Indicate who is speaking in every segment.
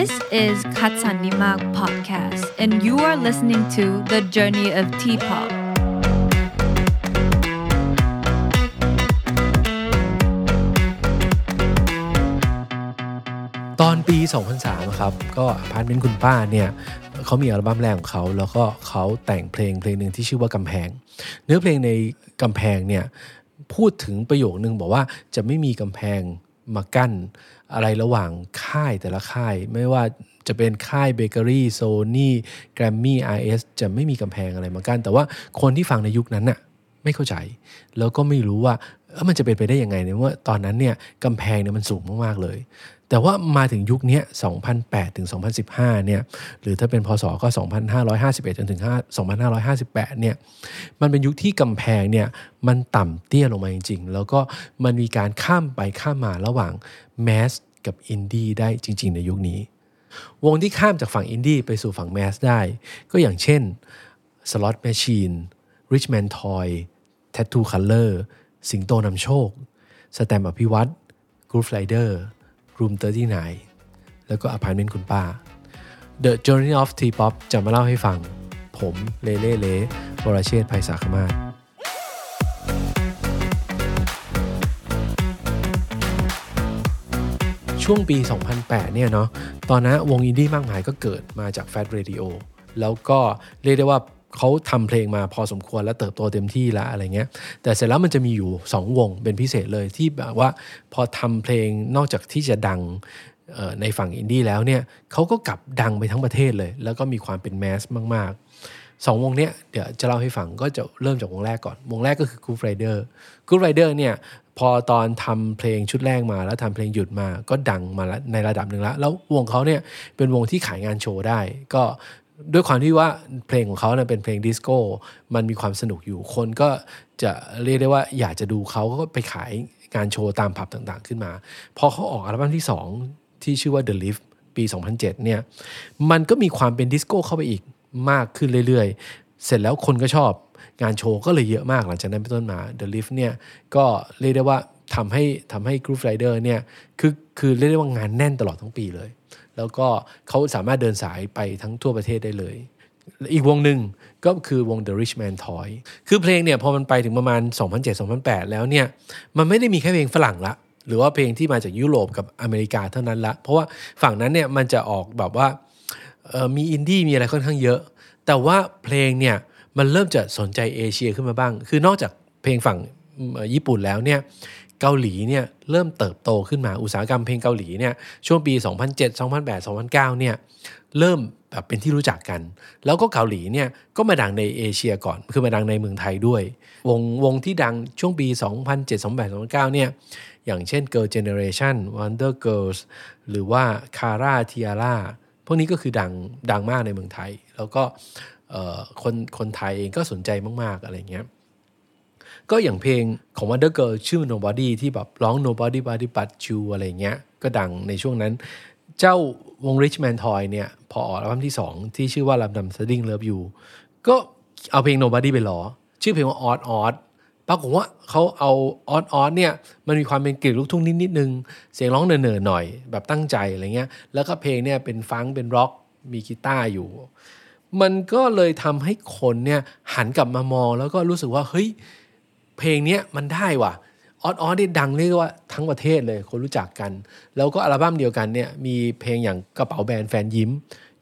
Speaker 1: This is Katsanima Podcast, and you are listening to The Journey of T-Pop.
Speaker 2: ตอนปี 2003 ครับ อพาร์ตเมนต์คุณป้าเนี่ยเขามีอัลบั้มแรกของเขา แล้วก็เขาแต่งเพลงเพลงหนึ่งที่ชื่อว่ากำแพง เนื้อเพลงในกำแพงเนี่ยพูดถึงประโยคนึงบอกว่าจะไม่มีกำแพงมากั้น อะไรระหว่างค่ายแต่ละค่าย ไม่ว่าจะเป็นค่ายเบเกอรี่โซนี่แกรมมี่ไอเอสจะไม่มีกำแพงอะไรมากั้นแต่ว่าคนที่ฟังในยุคนั้นน่ะไม่เข้าใจ แล้วก็ไม่รู้ว่าเออมันจะเป็นไปได้ยังไงเนี่ยว่าตอนนั้นเนี่ยกำแพงเนี่ยมันสูงมากๆเลย แต่ว่ามาถึงยุคนี้2008 ถึง 2015 เนี่ย หรือถ้าเป็นพศก็ 2551 จนถึง 2558 เนี่ย มันเป็นยุคที่กำแพงเนี่ย มันต่ำเตี้ยลงมาจริง ๆ แล้วก็มันมีการข้ามไปข้ามมาระหว่าง mass กับอินดี้ได้จริง ๆ ในยุคนี้ วงที่ข้ามจากฝั่งอินดี้ไปสู่ฝั่ง mass ได้ ก็อย่างเช่น Slot Machine Richman Toy Tattoo Color สิงโตนำโชค แสตมป์ อภิวัชร์ Groove Riders Room 39 แล้วก็อพาร์ตเมนต์คุณป้า The Journey of T-Pop จะมาเล่าให้ฟัง ผมเลเล่เล่วรเชษฐ์ไพศาคมาศช่วงปี 2008 เนี่ยเนาะ ตอนนั้นวงอินดี้มากมายก็เกิดมาจาก Fat Radio แล้วก็เรียกได้ว่า เขาทำเพลงมาพอสมควรแล้วเติบโตเต็มที่ล้วอะไรเงี้ย แต่เสร็จแล้วมันจะมีอยู่ 2 วงเป็นพิเศษเลยที่แบบว่าพอทำเพลงนอกจากที่จะดังในฝั่งอินดี้แล้วเนี่ยเขาก็กลับดังไปทั้งประเทศเลย แล้วก็มีความเป็นแมสมาก ๆ สองวงเนี้ยเดี๋ยวจะเล่าให้ฟังก็จะเริ่มจากวงแรกก่อน วงแรกก็คือ Good Rider Good Rider เนี่ยพอตอนทำเพลงชุดแรกมาแล้วทำเพลงหยุดมาก็ดังมาในระดับหนึ่งแล้ว แล้ววงเขาเนี่ยเป็นวงที่ขายงานโชว์ได้ ก็ ด้วยความที่ว่าเพลงของเขาเนี่ยเป็นเพลงดิสโก้ มันมีความสนุกอยู่ คนก็จะเรียกได้ว่าอยากจะดูเขาก็ไปขายงานโชว์ตามผับต่างๆขึ้นมา พอเขาออกอัลบั้มที่ 2 ที่ชื่อว่า The Lift ปี 2007 เนี่ย มันก็มีความเป็นดิสโก้เข้าไปอีกมากขึ้นเรื่อยๆ เสร็จแล้วคนก็ชอบงานโชว์ก็เลยเยอะมากหลังจากนั้นเป็นต้นมา The Lift เนี่ยก็เรียกได้ว่าทำให้ทำให้ Groove Rider เนี่ยคือคือเรียกได้ว่างานแน่นตลอดทั้งปีเลย แล้วก็เขาสามารถเดินสายไปทั้งทั่วประเทศได้เลย อีกวงหนึ่งก็คือวง The Rich Man Toy คือเพลงเนี่ยพอมันไปถึงประมาณ 2007-2008 แล้วเนี่ย มันไม่ได้มีแค่เพลงฝรั่งละหรือว่าเพลงที่มาจากยุโรปกับอเมริกาเท่านั้นละ เพราะว่าฝั่งนั้นเนี่ยมันจะออกแบบว่ามีอินดี้มีอะไรค่อนข้างเยอะ แต่ว่าเพลงเนี่ยมันเริ่มจะสนใจเอเชียขึ้นมาบ้าง คือนอกจากเพลงฝั่งญี่ปุ่นแล้วเนี่ย เกาหลีเนี่ยเริ่มเติบโตขึ้นมาอุตสาหกรรมเพลงเกาหลีเนี่ยช่วงปี 2007 2008 2009เนี่ยเริ่มแบบเป็นที่รู้จักกัน แล้วก็เกาหลีเนี่ยก็มาดังในเอเชียก่อน คือมาดังในเมืองไทยด้วย วงวงที่ดังช่วงปี 2007 2008 2009เนี่ยอย่างเช่น Girl Generation Wonder Girls หรือว่า Kara Tiara พวกนี้ก็คือดังดังมากในเมืองไทย แล้วก็คนคนไทยเองก็สนใจมาก ๆ อะไรเงี้ย ก็อย่างเพลงของ Wonder Girl ชื่อ Nobody ที่แบบร้อง Nobody Body But You อะไรเงี้ย ก็ดังในช่วงนั้น เจ้าวง Richman Toy เนี่ยพอออกอัลบั้มที่ 2 ที่ชื่อว่าลำดำ Sudden Love You ก็เอาเพลง Nobody ไปล้อ ชื่อเพลงว่า Odd Odd ปรากฏว่าเขาเอาออดออดเนี่ยมันมีความเป็นกลิ่นลูกทุ่งนิดนิดนึง เสียงร้องเนินๆหน่อยแบบตั้งใจอะไรเงี้ย แล้วก็เพลงเนี่ยเป็นฟังเป็นร็อกมีกีตาร์อยู่ มันก็เลยทำให้คนเนี่ยหันกลับมามองแล้วก็รู้สึกว่าเฮ้ย เพลงนี้มันได้ว่ะอ๊อดอ๊อดนี่ดังเรียกว่าทั้งประเทศเลยคนรู้จักกัน แล้วก็อัลบั้มเดียวกันเนี่ยมีเพลงอย่างกระเป๋าแบรนด์แฟนยิ้ม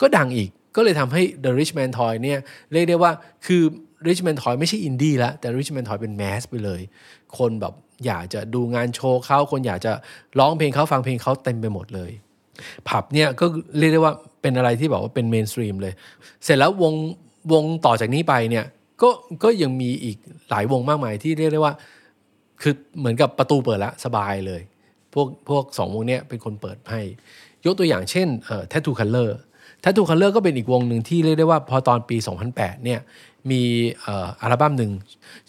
Speaker 2: ก็ดังอีกก็เลยทำให้ The Richman Toy เนี่ยเรียกได้ว่าคือ Rich Man Toy ไม่ใช่อินดี้แล้วแต่ Rich Man Toy เป็นแมสไปเลย คนแบบอยากจะดูงานโชว์เขาคนอยากจะร้องเพลงเขาฟังเพลงเขาเต็มไปหมดเลย ผับเนี่ยก็เรียกได้ว่าเป็นอะไรที่บอกว่าเป็น mainstream เลย เสร็จแล้ววงวงต่อจากนี้ไปเนี่ย ก็ก็ยังมีอีกหลายวงมากมายที่เรียกได้ว่า คือเหมือนกับประตูเปิดแล้วสบายเลย พวกพวกสองวงเนี้ยเป็นคนเปิดให้ ยกตัวอย่างเช่นเอ่อ Tattoo Color Tattoo Color ก็เป็นอีกวงหนึ่งที่เรียกได้ว่าพอตอนปี 2008 เนี่ยมีอัลบั้มหนึ่ง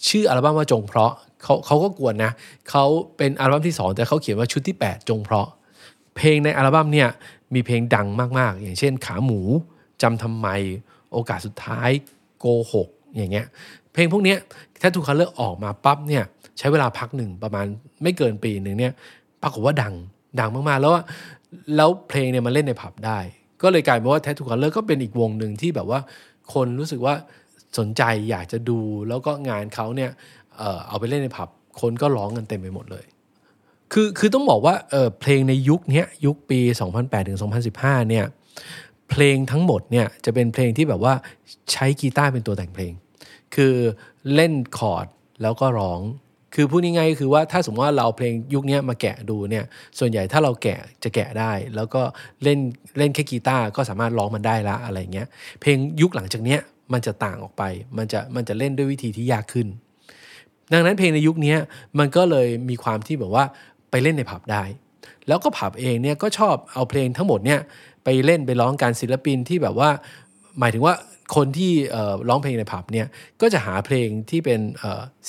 Speaker 2: ชื่ออัลบั้มว่าจงเพราะเขาเขาก็กวนนะเขาเป็นอัลบั้มที่ 2 แต่เขาเขียนว่าชุดที่ 8 จงเพราะ เพลงในอัลบั้มเนี่ยมีเพลงดังมากๆ อย่างเช่นขาหมูจำทำไม โอกาสสุดท้ายโกหก อย่างเงี้ยเพลงพวกเนี้ Tattoo Color ออกมาปั๊บเนี่ยใช้เวลาพักหนึ่งประมาณไม่เกินปีหนึ่งเนี่ยปรากฏว่าดังดังมากๆ แล้วว่าแล้วเพลงเนี่ยมันเล่นในผับได้ ก็เลยกลายเป็นว่า Tattoo Color ก็เป็นอีกวงหนึ่งที่แบบว่าคนรู้สึกว่าสนใจอยากจะดูแล้วก็งานเขาเนี่ยเออเอาไปเล่นในผับ คนก็ร้องกันเต็มไปหมดเลย คือคือต้องบอกว่าเออเพลงในยุคนี้ยุคปี 2008ถึง2015 เนี่ย เพลงทั้งหมดเนี่ยจะเป็นเพลงที่แบบว่าใช้กีตาร์เป็นตัวแต่งเพลง คือเล่นคอร์ดแล้วก็ร้อง คือพูดง่ายๆคือว่าถ้าสมมติว่าเราเพลงยุคนี้มาแกะดูเนี่ยส่วนใหญ่ถ้าเราแกะจะแกะได้ แล้วก็เล่นเล่นแค่กีตาร์ก็สามารถร้องมันได้ละอะไรเงี้ยเพลงยุคหลังจากเนี้ยมันจะต่างออกไป มันจะมันจะเล่นด้วยวิธีที่ยากขึ้น ดังนั้นเพลงในยุคนี้มันก็เลยมีความที่แบบว่าไปเล่นในผับได้ แล้วก็ผับเองเนี่ยก็ชอบเอาเพลงทั้งหมดเนี่ย ไปเล่นไปร้องการศิลปินที่แบบว่า หมายถึงว่าคนที่ร้องเพลงในผับเนี่ยก็จะหาเพลงที่เป็น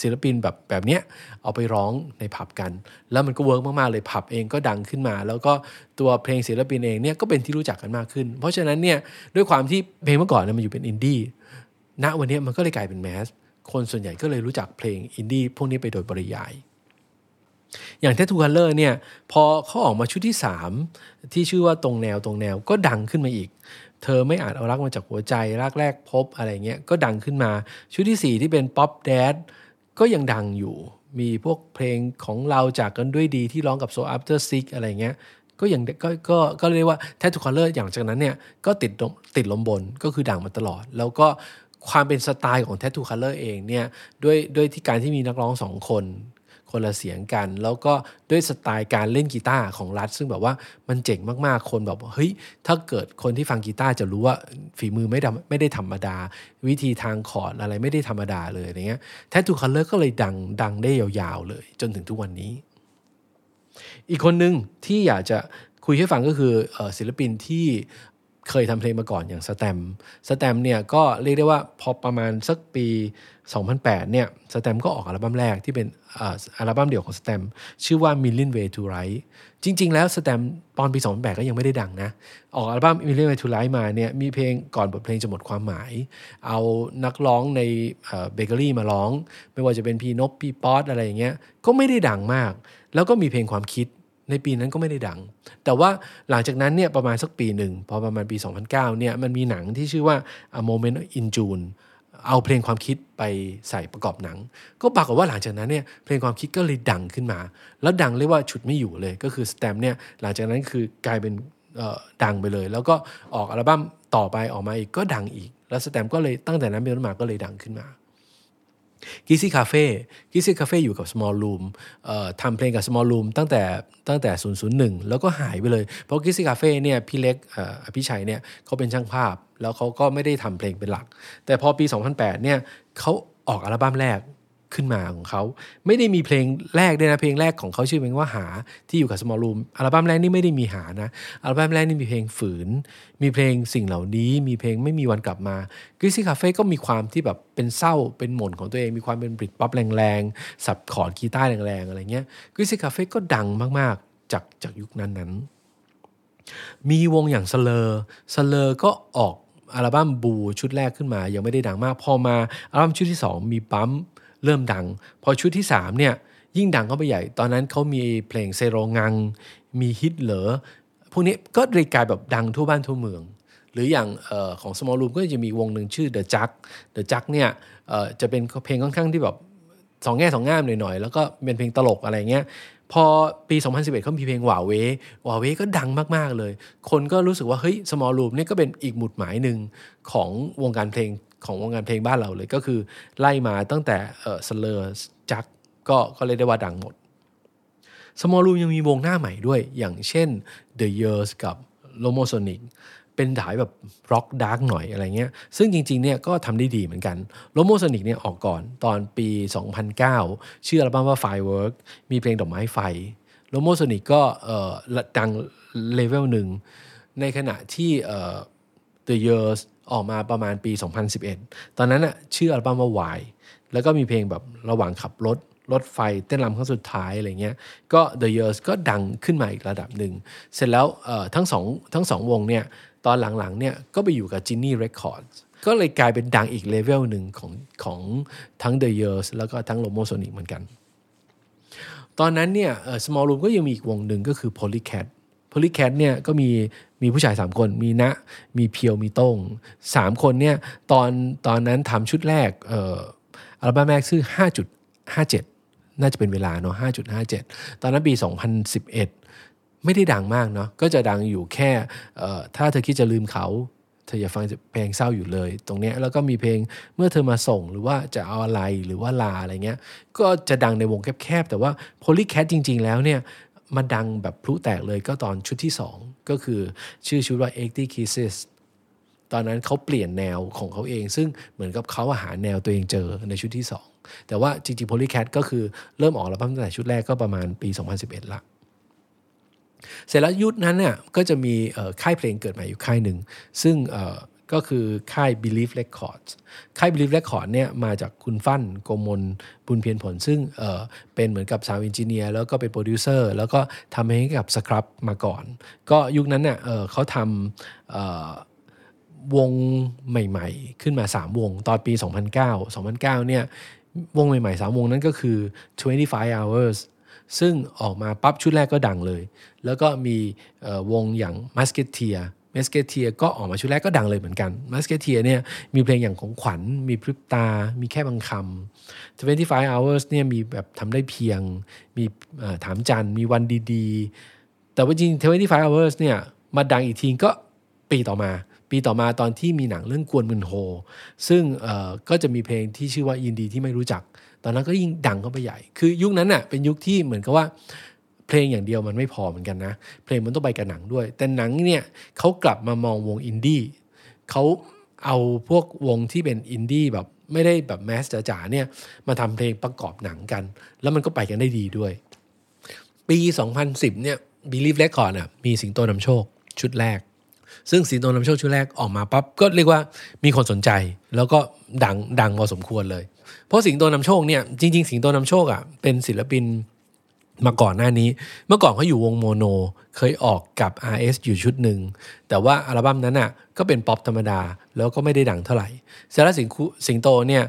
Speaker 2: ศิลปินแบบแบบเนี้ยเอาไปร้องในผับกัน แล้วมันก็ work มาก ๆ เลยผับเองก็ดังขึ้นมา แล้วก็ตัวเพลงศิลปินเองเนี่ยก็เป็นที่รู้จักกันมากขึ้น เพราะฉะนั้นเนี่ยด้วยความที่เพลงเมื่อก่อนเนี่ยมันอยู่เป็นอินดี้ณวันนี้มันก็เลยกลายเป็น mass คนส่วนใหญ่ก็เลยรู้จักเพลงอินดี้พวกนี้ไปโดยปริยาย อย่าง Tattoo Color เนี่ยพอเขาออกมาชุดที่ 3 ที่ชื่อว่าตรงแนวตรงแนวก็ดังขึ้นมาอีก เธอไม่อาจเอารักมาจากหัวใจรักแรกพบอะไรเงี้ยก็ดังขึ้นมาชุดที่ 4 ที่เป็น Pop Dad ก็ยังดังอยู่มีพวกเพลงของเราจากกันด้วยดีที่ร้องกับ Soul After Six อะไรเงี้ยก็ย่างก็ก็ก็เรียกว่า Tattoo Color อย่างจากนั้นเนี่ยก็ติดติดลมบนก็คือดังมาตลอด แล้วก็ความเป็นสไตล์ของ Tattoo Color เองเนี่ยด้วยด้วยที่การที่มีนักร้องสองคน คนละเสียงกัน แล้วก็ด้วยสไตล์การเล่นกีตาร์ของรัฐ ซึ่งแบบว่ามันเจ๋งมากๆ คนแบบเฮ้ยถ้าเกิดคนที่ฟังกีตาร์จะรู้ว่าฝีมือไม่ไม่ได้ธรรมดา วิธีทางคอร์ดอะไรไม่ได้ธรรมดาเลยอย่างเงี้ย Tattoo Color ก็เลยดังดังได้ยาวๆเลย จนถึงทุกวันนี้ อีกคนหนึ่งที่อยากจะคุยให้ฟังก็คือศิลปินที่ เคยทำเพลงมาก่อนอย่างแสตมป์แสตมป์เนี่ยก็เรียกได้ว่าพอประมาณสักปี 2008 เนี่ยแสตมป์ก็ออกอัลบั้มแรกที่เป็นอัลบั้มเดี่ยวของสแตมชื่อว่า Million Way to Write จริง ๆ แล้วแสตมป์ตอนปี 2008 ก็ยังไม่ได้ดังนะ ออกอัลบั้ม Million Ways to Write มาเนี่ยมีเพลงก่อนบทเพลงจะหมดความหมาย เอานักร้องในเบเกอรี่มาร้อง ไม่ว่าจะเป็นพี่นบพี่ป๊อตอะไรอย่างเงี้ยก็ไม่ได้ดังมาก แล้วก็มีเพลงความคิด ในปีนั้นก็ไม่ได้ดัง แต่ว่าหลังจากนั้นเนี่ยประมาณสักปีหนึ่งพอประมาณปี 2009เนี่ยมันมีหนังที่ชื่อว่า A Moment in June เอาเพลงความคิดไปใส่ประกอบหนัง ก็ปรากฏว่าหลังจากนั้นเนี่ยเพลงความคิดก็เลยดังขึ้นมา แล้วดังเรียกว่าฉุดไม่อยู่เลย ก็คือสแตมเนี่ยหลังจากนั้นคือกลายเป็นดังไปเลย แล้วก็ออกอัลบั้มต่อไปออกมาอีกก็ดังอีก แล้วสแตมก็เลยตั้งแต่นั้นเป็นต้นมาก็เลยดังขึ้นมา กิซี่คาเฟ่กิซี่คาเฟ่อยู่กับ small room ทำเพลงกับ small room ตั้งแต่ตั้งแต่ 001 แล้วก็หายไปเลย เพราะกิซี่คาเฟ่เนี่ยพี่เล็กอภิชัยเนี่ยเขาเป็นช่างภาพ แล้วเขาก็ไม่ได้ทำเพลงเป็นหลัก แต่พอปี 2008 เนี่ยเขาออกอัลบั้มแรก ขึ้นมาของเขา ไม่ได้มีเพลงแรกด้วยนะ เพลงแรกของเขาชื่อเพลงว่าหาที่อยู่กับ small room อัลบั้มแรกนี่ไม่ได้มีหานะ อัลบั้มแรกนี่มีเพลงฝืน มีเพลงสิ่งเหล่านี้ มีเพลงไม่มีวันกลับมา Greasy Cafe ก็มีความที่แบบเป็นเศร้าเป็นหม่นของตัวเอง มีความเป็น Britpop แรงๆ สับคอร์ดกีตาร์แรงๆ อะไรเงี้ย Greasy Cafe ก็ดังมากๆ จากจากยุคนั้นนั้นมีวงอย่าง Slur Slur ก็ออกอัลบั้ม Boo ชุดแรกขึ้นมา ยังไม่ได้ดังมาก พอมาอัลบั้มชุดที่ 2 มีปั๊ม เริ่มดัง พอชุดที่3เนี่ยยิ่งดังเข้าไปใหญ่ ตอนนั้นเขามีเพลงเซโรงัง มีฮิตเล่อพวกนี้ก็เลยกายแบบดังทั่วบ้านทั่วเมือง หรืออย่างออของ Small Room ก็จะมีวงหนึ่งชื่อ The Jack The Jack เนี่ยจะเป็นเพลงค่อนข้างที่แบบสองแง่สองงามหน่อยๆ แล้วก็เป็นเพลงตลกอะไรเงี้ย พอปี 2011เขามีเพลงหว่าเวหว่าเวก็ดังมากๆเลย คนก็รู้สึกว่า เฮ้ย Small Room นี่ยก็เป็นอีกหมุดหมายหนึ่งของวงการเพลง ของวงการเพลงบ้านเราเลยก็คือไล่มาตั้งแต่เออสเลอร์จักก็ก็เลยได้ว่าดังหมดSmallroom ยังมีวงหน้าใหม่ด้วย อย่างเช่น The Years กับ l o m o s o n i c เป็นถ่ายแบบร็อกดาร์กหน่อยอะไรเงี้ย ซึ่งจริงๆเนี่ยก็ทำได้ดีเหมือนกัน l o m o s o n i c เนี่ยออกก่อนตอนปี 2009 ชื่ออัลบั้มว่า Fireworks มีเพลงดอกไม้ไฟ Lomosonic ก็ดัง level หนึ่ง ในขณะที่ The Yers ออกมาประมาณปี 2011 ตอนนั้นอะชื่ออัลบั้มว่า Yแล้วก็มีเพลงแบบระหว่างขับรถรถไฟเต้นรำครั้งสุดท้ายอะไรเงี้ย ก็ The Years ก็ดังขึ้นมาอีกระดับหนึ่ง เสร็จแล้วทั้งสองทั้งสองวงเนี่ยตอนหลังๆเนี่ยก็ไปอยู่กับ Ginny Records ก็เลยกลายเป็นดังอีกเลเวลหนึ่งของของทั้ง The Years แล้วก็ทั้ง Lomo Sonic เหมือนกัน ตอนนั้นเนี่ย Small Room ก็ยังมีอีกวงหนึ่งก็คือ Polycat Polycat เนี่ยก็มีมีผู้ชาย3คนมีณมีเพียวมีต้งสามคนเนี่ยตอนตอนนั้นทำชุดแรกเอ่ออัลบั้มแรกชื่อ 5.57 น่าจะเป็นเวลาเนาะ5.57 ตอนนั้นปี 2011 ไม่ได้ดังมากเนาะก็จะดังอยู่แค่ถ้าเธอคิดจะลืมเขาเธออย่าฟังเพลงเศร้าอยู่เลย ตรงนี้แล้วก็มีเพลงเมื่อเธอมาส่งหรือว่าจะเอาอะไรหรือว่าลาอะไรเงี้ย ก็จะดังในวงแคบๆแต่ว่า Polycat จริง ๆ แล้วเนี่ย มาดังแบบพลุแตกเลยก็ตอนชุดที่ 2 ก็คือชื่อชุดว่า 80 Kisses ตอนนั้นเขาเปลี่ยนแนวของเขาเอง ซึ่งเหมือนกับเขาหาแนวตัวเองเจอในชุดที่ 2 แต่ว่าจริงๆ Polycat ก็คือเริ่มออกแล้วตั้งแต่ชุดแรกก็ประมาณปี 2011 ละเสร็จแล้วยุคนั้นเนี่ยก็จะมีค่ายเพลงเกิดใหม่อยู่ค่ายหนึ่ง ซึ่ง ก็คือค่าย Believe Records ค่าย Believe Records เนี่ยมาจากคุณฟั่นโกมลบุญเพียรผล ซึ่งเเป็นเหมือนกับ sound engineer แล้วก็เป็นโปรดิวเซอร์แล้วก็ทำให้กับ Scrubb มาก่อน ก็ยุคนั้นเนี่ยเขาทำวงใหม่ๆ ขึ้นมา 3 วง ตอนปี 2009 2009 เนี่ย วงใหม่ๆ 3 วงนั้นก็คือ 25 hours ซึ่งออกมาปั๊บชุดแรกก็ดังเลย แล้วก็มีวงอย่าง Musketeer มสเกเทียก็ออกมาชุดแรกก็ดังเลยเหมือนกัน Musketeers เนี่ยมีเพลงอย่างของขวัญ มีพริบตา มีแค่บางคำ25 hours เนี่ยมีแบบทำได้เพียง มีถามจันมีวันดีๆ แต่ว่าจริง25 hours เนี่ยมาดังอีกทีก็ปีต่อมา ปีต่อมาตอนที่มีหนังเรื่องกวนมืนโฮ ซึ่งก็จะมีเพลงที่ชื่อว่ายินดีที่ไม่รู้จัก ตอนนั้นก็ยิ่งดังเข้าไปใหญ่ คือยุคนั้นน่ะเป็นยุคที่เหมือนกับว่า เพลงอย่างเดียวมันไม่พอเหมือนกันนะ เพลงมันต้องไปกับหนังด้วย แต่หนังเนี่ยเขากลับมามองวงอินดี้เขาเอาพวกวงที่เป็นอินดี้แบบไม่ได้แบบแมสจ๋าๆเนี่ยมาทำเพลงประกอบหนังกัน แล้วมันก็ไปกันได้ดีด้วย ปี 2010 เนี่ย Believe Record อะมีสิงโตนำโชคชุดแรก ซึ่งสิงโตนำโชคชุดแรกออกมาปั๊บก็เรียกว่ามีคนสนใจ แล้วก็ดังดังพอสมควรเลย เพราะสิงโตนำโชคเนี่ยจริง ๆ สิงโตนำโชคอะเป็นศิลปิน มาก่อนหน้านี้ เมื่อก่อนเขาอยู่วงโมโน เคยออกกับ RS อยู่ชุดหนึ่ง แต่ว่าอัลบั้มนั้นอะก็เป็นป๊อปธรรมดา แล้วก็ไม่ได้ดังเท่าไหร่เซราสิงสิงโตเนี่ย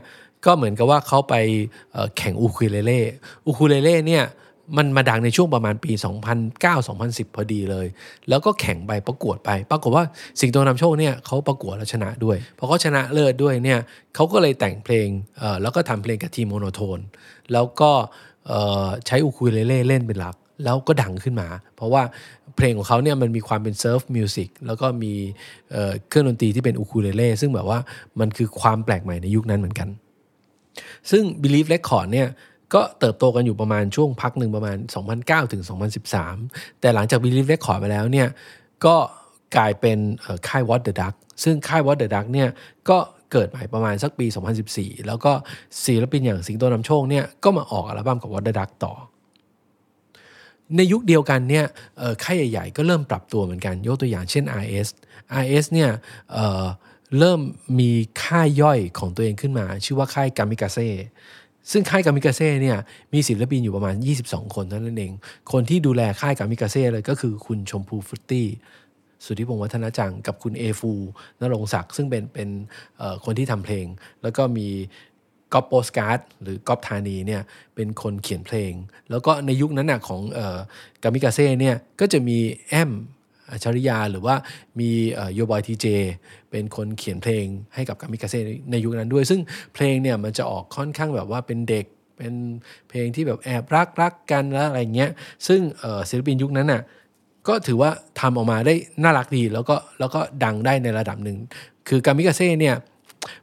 Speaker 2: ก็เหมือนกับว่าเขาไปแข่งอูคูเลเล่อูคูเลเล่เนี่ยมันมาดังในช่วงประมาณปี 2009-2010 พอดีเลย แล้วก็แข่งไปประกวดไป ปรากฏว่าสิงโตนำโชคเนี่ยเขาประกวดแล้วชนะด้วย พอเขาชนะเลิศด้วยเนี่ยเขาก็เลยแต่งเพลงแล้วก็ทำเพลงกับทีม Monotone แล้วก็ ใช้อูคูเลเล่เล่นเป็นหลัก แล้วก็ดังขึ้นมา เพราะว่าเพลงของเขาเนี่ยมันมีความเป็น surf music แล้วก็มีเครื่องดนตรีที่เป็นอูคูเลเล่ซึ่งแบบว่ามันคือความแปลกใหม่ในยุคนั้นเหมือนกัน ซึ่ง Believe Record เนี่ยก็เติบโตกันอยู่ประมาณช่วงพักหนึ่งประมาณ 2009ถึง2013 แต่หลังจาก Believe Record ไปแล้วเนี่ยก็กลายเป็นค่าย What the Duck ซึ่งค่าย What the Duck เนี่ยก็ เกิดใหม่ประมาณสักปี 2014 แล้วก็ศิลปินอย่างสิงโตนำโชคเนี่ยก็มาออกอัลบั้มกับวอดดักต่อ ในยุคเดียวกันเนี่ยค่ายใหญ่ๆก็เริ่มปรับตัวเหมือนกันยกตัวอย่างเช่น RS RS เนี่ยเเริ่มมีค่ายย่อยของตัวเองขึ้นมา ชื่อว่าค่ายกามิกาเซ่ซึ่งค่ายกามิกาเซ่เนี่ยมีศิลปินอยู่ประมาณ 22 คนเท่านั้นเอง คนที่ดูแลค่ายกามิกาเซ่เลยก็คือคุณชมพูฟุตตี้ สุทธิพงศ์วัฒนจังกับคุณเอฟูนรงศักดิ์ซึ่งเป็นเป็นคนที่ทำเพลง แล้วก็มีก๊อปโปสการ์ดหรือก๊อปธานีเนี่ยเป็นคนเขียนเพลง แล้วก็ในยุคนั้นนะของกามิกาเซ่เนี่ยก็จะมีแอมอัชริยาหรือว่ามีโยบอยทีเจเป็นคนเขียนเพลงให้กับกามิกาเซ่ในยุคนั้นด้วย ซึ่งเพลงเนี่ยมันจะออกค่อนข้างแบบว่าเป็นเด็กเป็นเพลงที่แบบแอบรักรักกันแล้วอะไรเงี้ยซึ่งศิลปินยุคนั้นน่ะ ก็ถือว่าทำออกมาได้น่ารักดี แล้วก็แล้วก็ดังได้ในระดับหนึ่ง คือกามิกาเซ่เนี่ย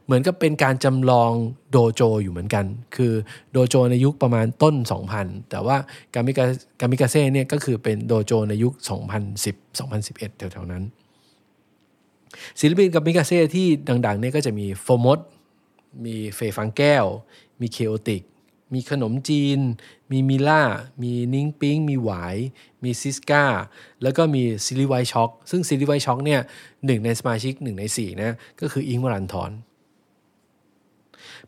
Speaker 2: เหมือนกับเป็นการจำลองโดโจอยู่เหมือนกัน คือโดโจในยุคประมาณต้น 2000 แต่ว่ากามิกากามิกาเซ่เนี่ยก็คือเป็นโดโจในยุค 2010 2011 แถวๆนั้น ศิลปินกามิกาเซ่ที่ดังๆเนี่ยก็จะมีโฟมดมีเฟยฟังแก้ว มี K-OTIC มีขนมจีน มีมิล่า มีนิ้งปิ้ง มีหวาย มีซิสกาแล้วก็มี Chilli White Choc ซึ่ง Chilli White Choc เนี่ยหนึ่งในสมาชิกหนึ่งในสี่นะ ก็คืออิ้งค์ วรันธร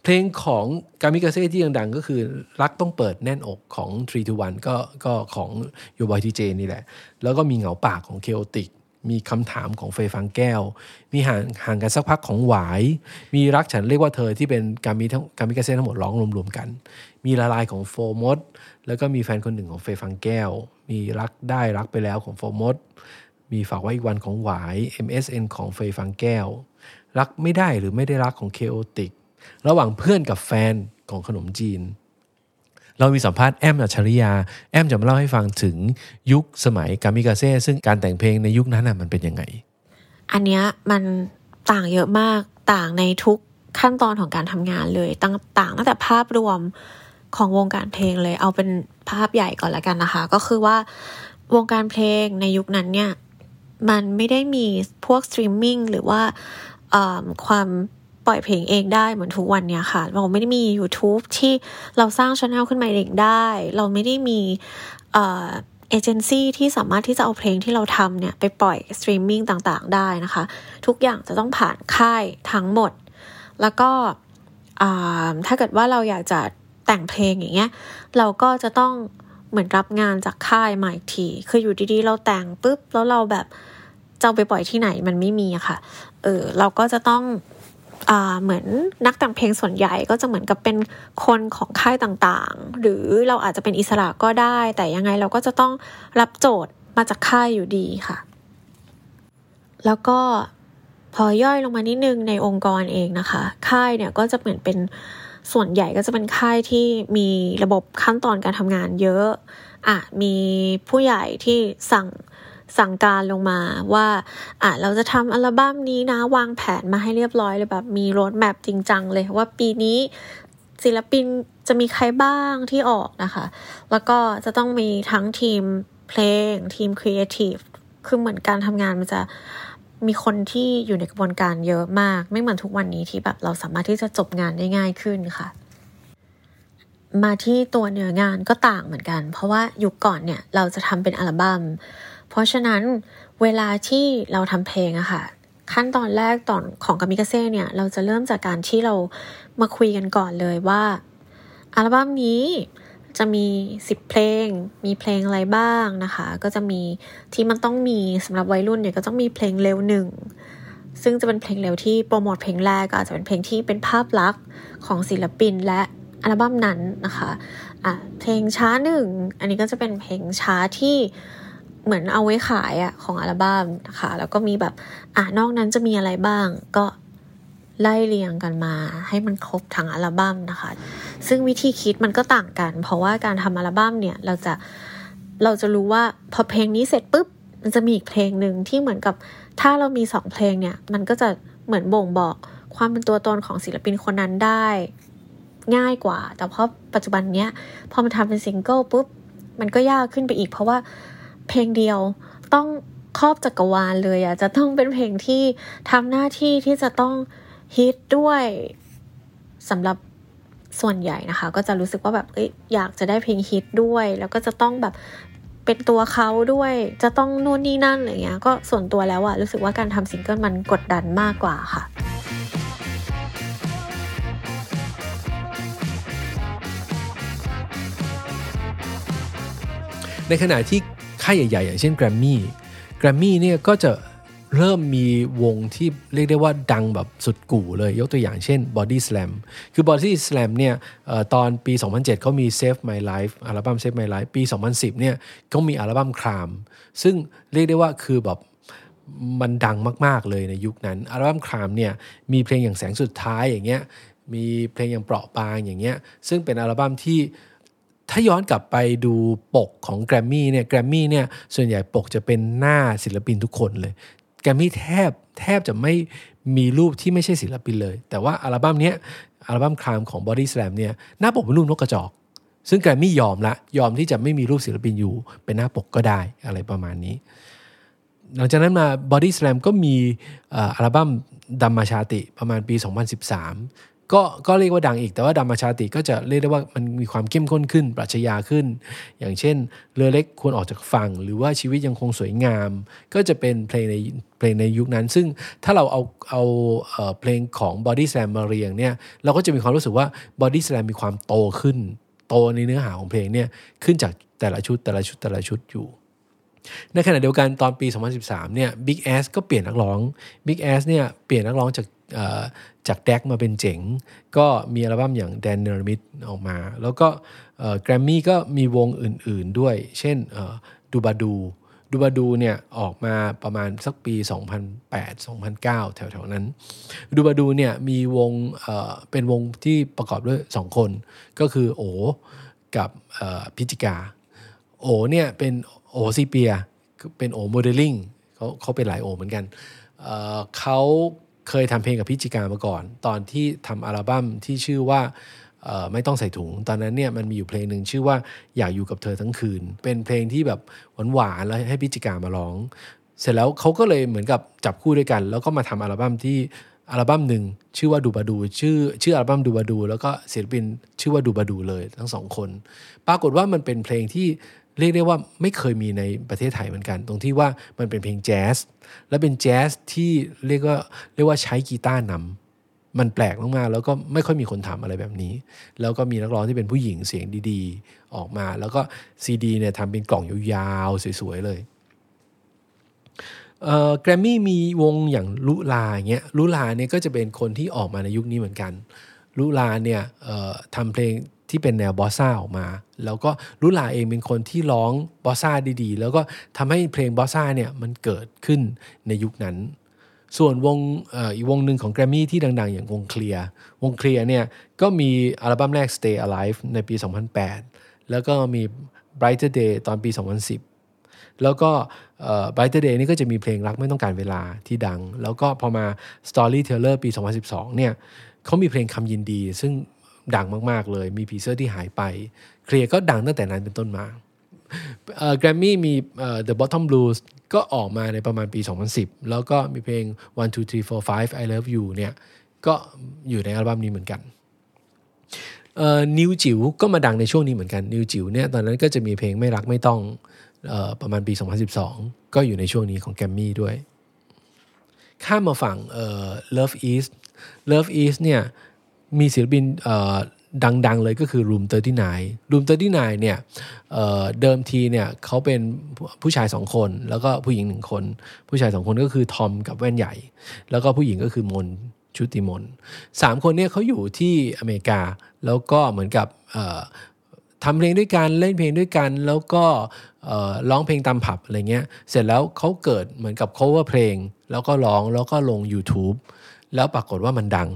Speaker 2: เพลงของกามิกาเซ่ที่ดังๆ ก็คือรักต้องเปิดแน่นอกของ 3 to 1ก็ก็ของโยบอยทีเจนี่แหละ แล้วก็มีเหงาปากของ K-OTIC มีคำถามของเฟย์ ฟางแก้ว มีห่างห่างกันสักพักของหวาย มีรักฉันเรียกว่าเธอที่เป็นการมีทั้งการมีกาเซ่ทั้งหมดร้องรวมๆกัน มีละลายของโฟมดแล้วก็มีแฟนคนหนึ่งของเฟยฟังแก้ว มีรักได้รักไปแล้วของโฟมดมีฝากไว้อีกวันของหวาย MSN ของเฟยฟังแก้ว รักไม่ได้หรือไม่ได้รักของเคโอติกระหว่างเพื่อนกับแฟนของขนมจีน เรามีสัมภาษณ์แอมอัจฉริยา แอมจะมาเล่าให้ฟังถึงยุคสมัยกามิกาเซ่ซึ่งการแต่งเพลงในยุคนั้นน่ะมันเป็นยังไง
Speaker 3: อันเนี้ยมันต่างเยอะมากต่างในทุกขั้นตอนของการทำงานเลยต่างต่างตั้งแต่ภาพรวม ของวงการเพลงเลยเอาเป็นภาพใหญ่ก่อนละกันนะคะ ก็คือว่าวงการเพลงในยุคนั้นเนี่ย มันไม่ได้มีพวกสตรีมมิ่งหรือว่าความปล่อยเพลงเองได้เหมือนทุกวันเนี้ยค่ะ เราไม่ได้มี YouTube ที่เราสร้างช่องขึ้นมาเองได้ เราไม่ได้มีเอเจนซี่ที่สามารถที่จะเอาเพลงที่เราทำเนี่ยไปปล่อยสตรีมมิ่งต่างๆ ได้นะคะ ทุกอย่างจะต้องผ่านค่ายทั้งหมด แล้วก็ถ้าเกิดว่าเราอยากจะ แต่งเพลงอย่างเงี้ย เราก็จะต้องเหมือนรับงานจากค่ายมาอีกที คืออยู่ดีๆ เราแต่งปุ๊บ แล้วเราแบบจะไปปล่อยที่ไหนมันไม่มีอะค่ะ เออเราก็จะต้องอ่าเหมือนนักแต่งเพลงส่วนใหญ่ก็จะเหมือนกับเป็นคนของค่ายต่างๆ หรือเราอาจจะเป็นอิสระก็ได้ แต่ยังไงเราก็จะต้องรับโจทย์มาจากค่ายอยู่ดีค่ะ แล้วก็พอย่อยลงมานิดนึงในองค์กรเองนะคะ ค่ายเนี่ยก็จะเหมือนเป็น ส่วนใหญ่ก็จะเป็นค่ายที่มีระบบขั้นตอนการทำงานเยอะอะมีผู้ใหญ่ที่สั่งสั่งการลงมาว่าอะเราจะทำอัลบั้มนี้นะวางแผนมาให้เรียบร้อยเลยแบบมีโรดแมพจริงจังเลยว่าปีนี้ศิลปินจะมีใครบ้างที่ออกนะคะ แล้วก็จะต้องมีทั้งทีมเพลงทีมครีเอทีฟคือเหมือนการทำงานมันจะ มีคนที่อยู่ในกระบวนการเยอะมาก ไม่เหมือนทุกวันนี้ที่แบบเราสามารถที่จะจบงานได้ง่ายขึ้นค่ะ มาที่ตัวเนื้องานก็ต่างเหมือนกัน เพราะว่ายุคก่อนเนี่ยเราจะทำเป็นอัลบัม้มเพราะฉะนั้นเวลาที่เราทำเพลงอะค่ะขั้นตอนแรกตอนของกามิกาเซ่เนี่ยเราจะเริ่มจากการที่เรามาคุยกันก่อนเลยว่า อัลบั้มนี้ จะมี 10 เพลง มีเพลงอะไรบ้างนะคะ ก็จะมีที่มันต้องมีสำหรับวัยรุ่นเนี่ยก็ต้องมีเพลงเร็วหนึ่งซึ่งจะเป็นเพลงเร็วที่โปรโมทเพลงแรกก็อาจจะเป็นเพลงที่เป็นภาพลักษณ์ของศิลปินและอัลบั้มนั้นนะคะอะเพลงช้าหนึ่งอันนี้ก็จะเป็นเพลงช้าที่เหมือนเอาไว้ขายอะของอัลบั้มนะคะ แล้วก็มีแบบอะนอกนั้นจะมีอะไรบ้าง ก็ ไล่เรียงกันมาให้มันครบทั้งอัลบั้มนะคะ ซึ่งวิธีคิดมันก็ต่างกัน เพราะว่าการทำอัลบั้มเนี่ยเราจะเราจะรู้ว่าพอเพลงนี้เสร็จปุ๊บมันจะมีอีกเพลงหนึ่งที่เหมือนกับถ้าเรามีสองเพลงเนี่ยมันก็จะเหมือนบ่งบอกความเป็นตัวตนของศิลปินคนนั้นได้ง่ายกว่า แต่เพราะปัจจุบันเนี้ยพอมันทำเป็นซิงเกิลปุ๊บมันก็ยากขึ้นไปอีก เพราะว่าเพลงเดียวต้องครอบจักรวาลเลยอะจะต้องเป็นเพลงที่ทำหน้าที่ที่จะต้อง ฮิตด้วยสำหรับส่วนใหญ่นะคะ ก็จะรู้สึกว่าแบบเอ้ยอยากจะได้เพลงฮิตด้วย แล้วก็จะต้องแบบเป็นตัวเขาด้วย จะต้องนู่นนี่นั่นอะไรเงี้ย ก็ส่วนตัวแล้วอะรู้สึกว่าการทำซิงเกิลมันกดดันมากกว่าค่ะ
Speaker 2: ในขณะที่ค่ายใหญ่ๆอย่างเช่นแกรมมี่แกรมมี่เนี่ยก็จะ เริ่มมีวงที่เรียกได้ว่าดังแบบสุดกู่เลยยกตัวอย่างเช่น Body Slam คือ Body Slam เนี่ยตอนปี 2007เขามี Save My Life อัลบั้ม Save My Life ปี 2010เนี่ยเขามีอัลบั้มคราม ซึ่งเรียกได้ว่าคือแบบมันดังมาก ๆ เลยในยุคนั้น อัลบั้มครามเนี่ยมีเพลงอย่างแสงสุดท้ายอย่างเงี้ยมีเพลงอย่างเปราะบางอย่างเงี้ยซึ่งเป็นอัลบั้มที่ถ้าย้อนกลับไปดูปกของแกรมมี่เนี่ยแกรมมี่เนี่ยส่วนใหญ่ปกจะเป็นหน้าศิลปินทุกคนเลย แกมมี่แทบแทบจะไม่มีรูปที่ไม่ใช่ศิลปินเลย แต่ว่าอัลบั้มเนี้ยอัลบั้มครามของ Body Slam เนี่ยหน้าปกเป็นรูปนกกระจอก ซึ่งแกรมมี่ยอมละ ยอมที่จะไม่มีรูปศิลปินอยู่ เป็นหน้าปกก็ได้อะไรประมาณนี้ หลังจากนั้นมา Body Slam ก็มีอัลบั้มดัมมาชาติประมาณปี 2013 ก็ก็เรียกว่าดังอีกแต่ว่าดัมมาชาติก็จะเรียกได้ว่ามันมีความเข้มข้นขึ้น ปรัชญาขึ้น อย่างเช่น เรือเล็กควรออกจากฝั่ง หรือว่าชีวิตยังคงสวยงาม ก็จะเป็นเพลงในเพลงในยุคนั้น ซึ่งถ้าเราเอาเอาเพลงของ Body Slam มาเรียงเนี่ยเราก็จะมีความรู้สึกว่า Body Slam มีความโตขึ้น โตในเนื้อหาของเพลงเนี่ยขึ้นจากแต่ละชุดแต่ละชุดแต่ละชุดอยู่ในขณะเดียวกันตอนปี 2013 เนี่ย Big Ass ก็เปลี่ยนนักร้อง Big Ass เนี่ยเปลี่ยนนักร้องจาก จากแดกมาเป็นเจ๋ง ก็มีอัลบั้มอย่าง Dan n e r m i t ออกมา แล้วก็แกรมมี่ก็มีวงอื่น ๆด้วย เช่นดูบาดูดูบาดูเนี่ยออกมาประมาณสักปี 2008-2009 แถวๆ นั้นดูบาดูเนี่ยมีวงเเป็นวงที่ประกอบด้วย 2 คน ก็คือโอกับพิจิกา โอเนี่ยเป็นโอ Sepia เป็นโอ modelling เขาเขาเป็นหลายโอเหมือนกันเเขา เคยทำเพลงกับพิจิกามาก่อน ตอนที่ทำอัลบั้มที่ชื่อว่าไม่ต้องใส่ถุง ตอนนั้นเนี่ยมันมีอยู่เพลงหนึ่งชื่อว่าอยากอยู่กับเธอทั้งคืน เป็นเพลงที่แบบหวานๆแล้วให้พิจิกามาร้อง เสร็จแล้วเขาก็เลยเหมือนกับจับคู่ด้วยกัน แล้วก็มาทำอัลบั้มที่อัลบั้มหนึ่งชื่อว่าดูบาดู ชื่อชื่ออัลบั้มดูบาดู แล้วก็ศิลปินชื่อว่าดูบาดูเลยทั้งสองคน ปรากฏว่ามันเป็นเพลงที่เรียกได้ว่าไม่เคยมีในประเทศไทยเหมือนกัน ตรงที่ว่ามันเป็นเพลงแจ๊ส และเป็นแจ๊สที่เรียกว่าเรียกว่าใช้กีตาร์นำมันแปลกมากๆแล้วก็ไม่ค่อยมีคนทำอะไรแบบนี้ แล้วก็มีนักร้องที่เป็นผู้หญิงเสียงดีๆ ออกมา แล้วก็ซีดีเนี่ยทำเป็นกล่องยาวๆสวยๆเลยแกรมมี่มีวงอย่างลุลาเงี้ยลุลาเนี่ยก็จะเป็นคนที่ออกมาในยุคนี้เหมือนกันลุลาเนี่ยทำเพลง ที่เป็นแนว bossa ออกมา แล้วก็ลุลาเองเป็นคนที่ร้อง bossa ดีๆ แล้วก็ทำให้เพลง bossa เนี่ยมันเกิดขึ้นในยุคนั้น ส่วนวงอีกวงหนึ่งของแกรมมี่ที่ดัง ๆ อย่างวง Klear วง Klear เนี่ยก็มีอัลบั้มแรก Stay Alive ในปี 2008 แล้วก็มี Brighter Day ตอนปี 2010แล้วก็ Brighter Day นี่ก็จะมีเพลงรักไม่ต้องการเวลาที่ดัง แล้วก็พอมา Storyteller ปี 2012 เนี่ยเขามีเพลงคำยินดี ซึ่ง ดังมากๆเลย มีผีเสื้อที่หายไป เคลียร์ก็ดังตั้งแต่นั้นเป็นต้นมาแกรมมี่มี The Bottom Blues ก็ออกมาในประมาณปี 2010 แล้วก็มีเพลง one two three four five I love you เนี่ย ก็อยู่ในอัลบั้มนี้เหมือนกันนิวจิ๋วก็มาดังในช่วงนี้เหมือนกัน นิวจิ๋วเนี่ยตอนนั้นก็จะมีเพลงไม่รักไม่ต้องอประมาณปี 2012 ก็อยู่ในช่วงนี้ของแกรมมี่ด้วย ข้ามมาฝั่ง Love East Love East เนี่ย มีศิลปินดังๆ เลยก็คือ Room 39 Room 39เนี่ยเเดิมทีเนี่ยเขาเป็นผู้ชายสองคน แล้วก็ผู้หญิงหนึ่งคน ผู้ชายสองคนก็คือทอมกับแว่นใหญ่ แล้วก็ผู้หญิงก็คือมนชุติมนสามคนเนี่ยเขาอยู่ที่อเมริกา แล้วก็เหมือนกับทำเพลงด้วยกันเล่นเพลงด้วยกัน แล้วก็ร้องเพลงตามผับอะไรเงี้ย เสร็จแล้วเขาเกิดเหมือนกับ cover เพลง แล้วก็ร้องแล้วก็ลง YouTube แล้วปรากฏว่ามันดัง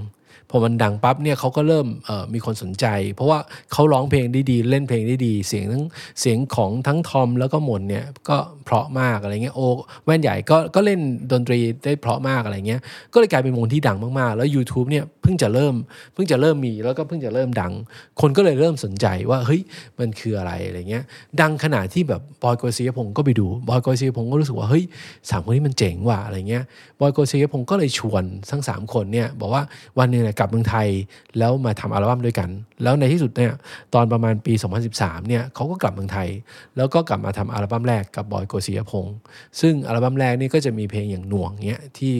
Speaker 2: พอมันดังปั๊บเนี่ยเขาก็เริ่มมีคนสนใจ เพราะว่าเขาร้องเพลงได้ดีเล่นเพลงได้ดีเสียงทั้งเสียงของทั้งทอมแล้วก็หมนเนี่ยก็เพราะมากอะไรเงี้ยโอแว่นใหญ่ก็ก็เล่นดนตรีได้เพราะมากอะไรเงี้ยก็เลยกลายเป็นวงที่ดังมากๆ แล้ว YouTube เนี่ยเพิ่งจะเริ่มเพิ่งจะเริ่มมีแล้วก็เพิ่งจะเริ่มดัง คนก็เลยเริ่มสนใจว่าเฮ้ยมันคืออะไรอะไรเงี้ยดังขนาดที่แบบบอยโกศิยพงศ์ก็ไปดูบอยโกศิยพงศ์ก็รู้สึกว่าเฮ้ยสามคนนี้มันเจ๋งว่ะอะไรเงี้ยบอยโกศิยพงศ์ก็เลยชวนทั้ง 3 คนเนี่ยบอกว่าวันนึงเนี่ยกลับเมืองไทยแล้วมาทำอัลบั้มด้วยกัน แล้วในที่สุดเนี่ยตอนประมาณปี 2013เนี่ยเขาก็กลับเมืองไทย แล้วก็กลับมาทำอัลบั้มแรกกับบอยโกศิยพงศ์ซึ่งอัลบั้มแรกนี่ก็จะมีเพลงอย่างหน่วงเนี้ยที่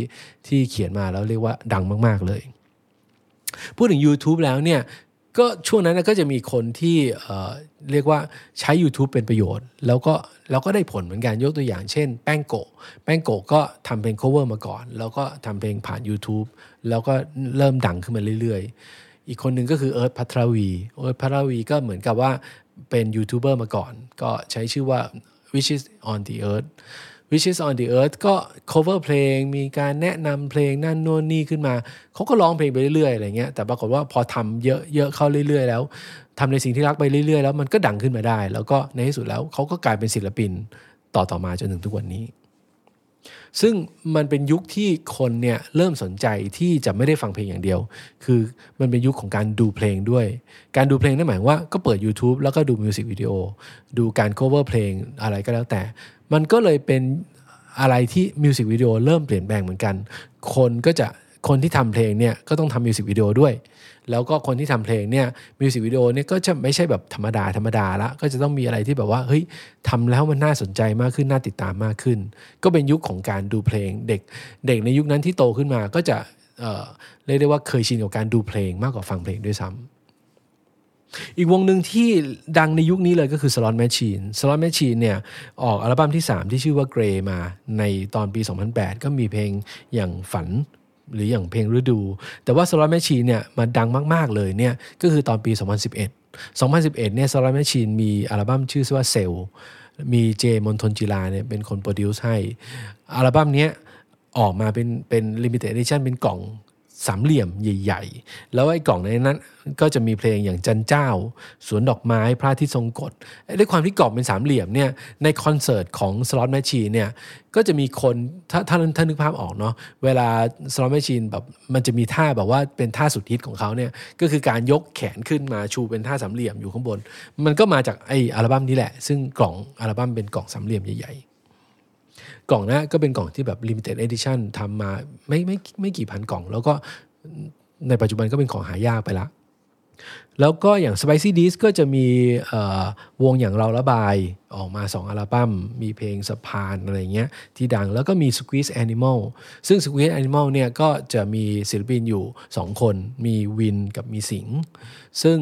Speaker 2: ที่เขียนมาแล้วเรียกว่าดังมาก ๆเลย พูดถึง YouTube แล้วเนี่ยก็ช่วงนั้นก็จะมีคนที่ เรียกว่าใช้ YouTube เป็นประโยชน์ แล้วก็แล้วก็ได้ผลเหมือนกันยกตัวอย่างเช่น แปงโกะแปงโกะก็ทำเพลง cover มาก่อน แล้วก็ทำเพลงผ่าน YouTube แล้วก็เริ่มดังขึ้นมาเรื่อยๆ อีกคนหนึ่งก็คือเอิร์ธพัทรวีเอิร์ธพัทรวีก็เหมือนกับว่าเป็นยูทูบเบอร์มาก่อน ก็ใช้ชื่อว่า Wishes on the Earth Wishes on the Earth ก็ cover เพลง มีการแนะนำเพลงนั่นโน่นนี่ขึ้นมา เขาก็ร้องเพลงไปเรื่อยๆอะไรเงี้ย แต่ปรากฏว่าพอทำเยอะเยอะเข้าเรื่อยๆ แล้ว ทำในสิ่งที่รักไปเรื่อยๆ แล้วมันก็ดังขึ้นมาได้ แล้วก็ในที่สุดแล้วเขาก็กลายเป็นศิลปินต่อต่อมาจนถึงทุกวันนี้ ซึ่งมันเป็นยุคที่คนเนี่ยเริ่มสนใจที่จะไม่ได้ฟังเพลงอย่างเดียว คือมันเป็นยุคของการดูเพลงด้วย การดูเพลงนั่นหมายว่าก็เปิด YouTube แล้วก็ดูมิวสิกวิดีโอดูการ cover เพลงอะไรก็แล้วแต่ มันก็เลยเป็นอะไรที่มิวสิกวิดีโอเริ่มเปลี่ยนแปลงเหมือนกัน คนก็จะคนที่ทำเพลงเนี่ยก็ต้องทำมิวสิกวิดีโอด้วย แล้วก็คนที่ทำเพลงเนี่ยมิวสิกวิดีโอเนี่ยก็จะไม่ใช่แบบธรรมดาธรรมดาละก็จะต้องมีอะไรที่แบบว่าเฮ้ยทำแล้วมันน่าสนใจมากขึ้นน่าติดตามมากขึ้น ก็เป็นยุคของการดูเพลงเด็กเด็กในยุคนั้นที่โตขึ้นมาก็จะเเรียกได้ว่าเคยชินกับการดูเพลงมากกว่าฟังเพลงด้วยซ้ำอีกวงหนึ่งที่ดังในยุคนี้เลยก็คือ Slot Machine Slot Machine เนี่ยออกอัลบั้มที่ 3 ที่ชื่อว่า Grey มาในตอนปี 2008 ก็มีเพลงอย่างฝัน หรืออย่างเพลงฤดู แต่ว่า Slot Machine เนี่ยมาดังมาก ๆ เลยเนี่ยก็คือตอนปี 2011 2011เนี่ย Slot Machine มีอัลบั้มชื่อว่าเซลมีเจมณฑล จิราเนี่ยเป็นคน produce ให้ อัลบั้มนี้ออกมาเป็นเป็น limited edition เป็นกล่อง สามเหลี่ยมใหญ่ ๆ แล้วไอ้กล่องในนั้นก็จะมีเพลงอย่างจันทร์เจ้า สวนดอกไม้พระอาทิตย์ทรงกลดด้วยความที่กล่องเป็นสามเหลี่ยมเนี่ยในคอนเสิร์ตของ Slot Machine เนี่ยก็จะมีคนถ้าถ้าท่านนึกภาพออกเนาะเวลา Slot Machine แบบมันจะมีท่าแบบว่าเป็นท่าสุดฮิตของเขาเนี่ยก็คือการยกแขนขึ้นมาชูเป็นท่าสามเหลี่ยมอยู่ข้างบน มันก็มาจากไออัลบั้มนี้แหละ ซึ่งกล่องอัลบั้มเป็นกล่องสามเหลี่ยมใหญ่ๆ กล่องนะก็เป็นกล่องที่แบบ limited edition ทำมาไม่ไม่ไม่กี่พันกล่อง แล้วก็ในปัจจุบันก็เป็นของหายากไปละ แล้วก็อย่าง Spicy d i s ก็จะมีวงอย่างเราระบายออกมา 2 อัลบั้ม มีเพลงสะพานอะไรเงี้ยที่ดังแล้วก็มี Squeeze Animal ซึ่ง Squeeze Animal เนี่ยก็จะมีศิลปินอยู่ 2 คน มีวินกับมีสิง ซึ่ง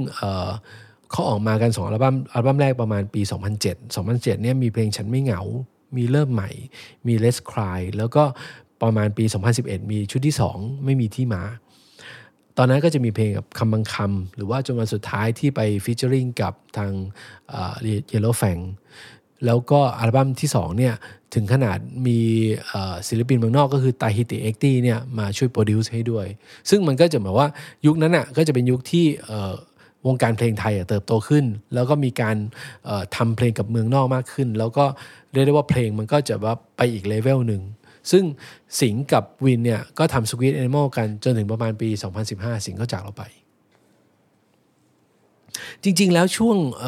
Speaker 2: เขาออกมากัน 2 อัลบั้ม อัลบั้มแรกประมาณปี 2007 2007เนี่ยมีเพลงฉันไม่เหงา มีเริ่มใหม่ มี Let's Cry แล้วก็ประมาณปี 2011 มีชุดที่ 2 ไม่มีที่มา ตอนนั้นก็จะมีเพลงกับคำบางคำหรือว่าจนวันสุดท้ายที่ไป featuring กับทาง Yellow Fang แล้วก็อัลบั้มที่ 2 เนี่ย ถึงขนาดมีศิลปินเมืองนอกก็คือตาฮิติเอ็กตี้เนี่ย มาช่วย produce ให้ด้วย ซึ่งมันก็จะหมายว่ายุคนั้นอะก็จะเป็นยุคที่ วงการเพลงไทยเติบโตขึ้น แล้วก็มีการทำเพลงกับเมืองนอกมากขึ้น แล้วก็เรียกได้ว่าเพลงมันก็จะว่าไปอีกเลเวลหนึ่งซึ่งสิงกับวินเนี่ยก็ทำสควีตแอนิมอลกันจนถึงประมาณปี 2015 สิงก็จากเราไป จริงๆแล้วช่วงเ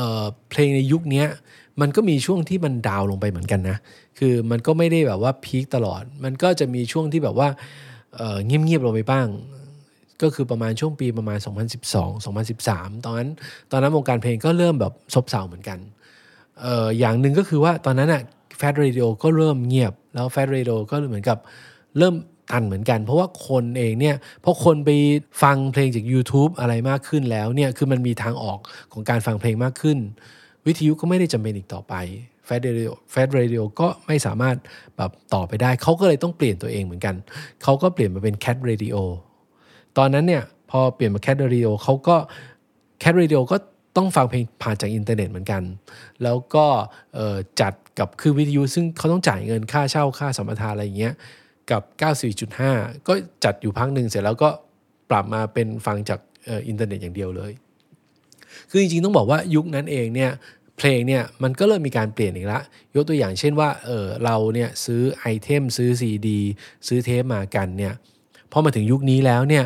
Speaker 2: เพลงในยุคนี้มันก็มีช่วงที่มันดาวลงไปเหมือนกันนะ คือมันก็ไม่ได้แบบว่าพีคตลอด มันก็จะมีช่วงที่แบบว่าเงียบๆลงไปบ้าง ก็คือประมาณช่วงปีประมาณ 2012 2013 ตอนนั้นตอนนั้นวงการเพลงก็เริ่มแบบซบเซาเหมือนกันอออย่างหนึ่งก็คือว่าตอนนั้นอะ Fat Radio ก็เริ่มเงียบ แล้ว Fat Radio ก็เหมือนกับเริ่มตันเหมือนกัน เพราะว่าคนเองเนี่ยพอคนไปฟังเพลงจาก YouTube อะไรมากขึ้นแล้วเนี่ยคือมันมีทางออกของการฟังเพลงมากขึ้น วิทยุก็ไม่ได้จำเป็นอีกต่อไป Fat Radio Fat Radio ก็ไม่สามารถแบบต่อไปได้ เขาก็เลยต้องเปลี่ยนตัวเองเหมือนกัน เขาก็เปลี่ยนมาเป็น Cat Radio ตอนนั้นเนี่ยพอเปลี่ยนมา Cat Radio เขาก็ Cat Radio ก็ต้องฟังเพลงผ่านจากอินเทอร์เน็ตเหมือนกัน แล้วก็จัดกับคือวิทยุซึ่งเขาต้องจ่ายเงินค่าเช่าค่าสัมปทานอะไรอย่างเงี้ยกับ 94.5 ก็จัดอยู่พักหนึ่งเสร็จแล้วก็ปรับมาเป็นฟังจากอินเทอร์เน็ตอย่างเดียวเลย คือจริงๆต้องบอกว่ายุคนั้นเองเนี่ยเพลงเนี่ยมันก็เริ่มมีการเปลี่ยนอีกละยกตัวอย่างเช่นว่าเออเราเนี่ยซื้อ item ซื้อซีดีซื้อเทปมากันเนี่ยพอมาถึงยุคนี้แล้วเนี่ย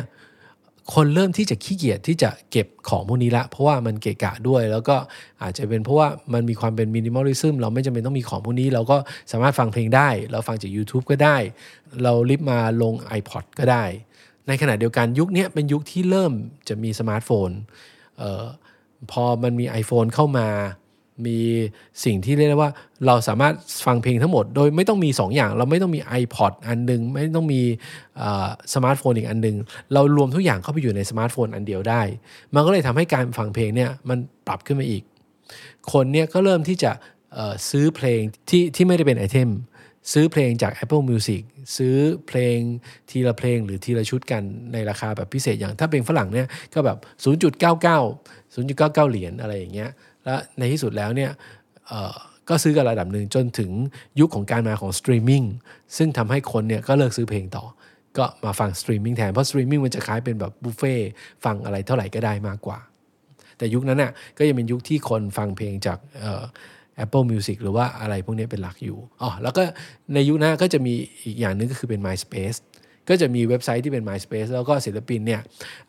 Speaker 2: คนเริ่มที่จะขี้เกียจที่จะเก็บของพวกนี้ละ เพราะว่ามันเกะกะด้วย แล้วก็อาจจะเป็นเพราะว่ามันมีความเป็น minimalism เราไม่จำเป็นต้องมีของพวกนี้ เราก็สามารถฟังเพลงได้ เราฟังจาก YouTube ก็ได้ เรา rip มาลง iPod ก็ได้ ในขณะเดียวกันยุคนี้เป็นยุคที่เริ่มจะมีสมาร์ทโฟนออพอมันมี iPhone เข้ามา มีสิ่งที่เรียกได้ว่าเราสามารถฟังเพลงทั้งหมด โดยไม่ต้องมี2ออย่าง เราไม่ต้องมี iPod อันนึง ไม่ต้องมีสมาร์ทโฟนอีกอันนึง เรารวมทุกอย่างเข้าไปอยู่ในสมาร์ทโฟนอันเดียวได้ มันก็เลยทำให้การฟังเพลงเนี่ยมันปรับขึ้นมาอีก คนเนี่ยก็เริ่มที่จะซื้อเพลงที่ที่ไม่ได้เป็น item ซื้อเพลงจาก Apple Music ซื้อเพลงทีละเพลงหรือทีละชุดกันในราคาแบบพิเศษอย่างถ้าเป็นฝรั่งเนี่ยก็แบบ 0.99 0.99 เหรียญอะไรอย่างเงี้ย และในที่สุดแล้วเนี่ยก็ซื้อกันระดับหนึ่งจนถึงยุคของการมาของสตรีมมิ่งซึ่งทำให้คนเนี่ยก็เลิกซื้อเพลงต่อ ก็มาฟังสตรีมมิ่งแทน เพราะสตรีมมิ่งมันจะคล้ายเป็นแบบบุฟเฟ่ฟังอะไรเท่าไหร่ก็ได้มากกว่า แต่ยุคนั้นน่ะก็ยังเป็นยุคที่คนฟังเพลงจาก Apple Music หรือว่าอะไรพวกนี้เป็นหลักอยู่อ๋อแล้วก็ในยุคนั้นก็จะมีอีกอย่างนึงก็คือเป็น MySpace ก็จะมีเว็บไซต์ที่เป็น MySpace แล้วก็ศิลปินเนี่ย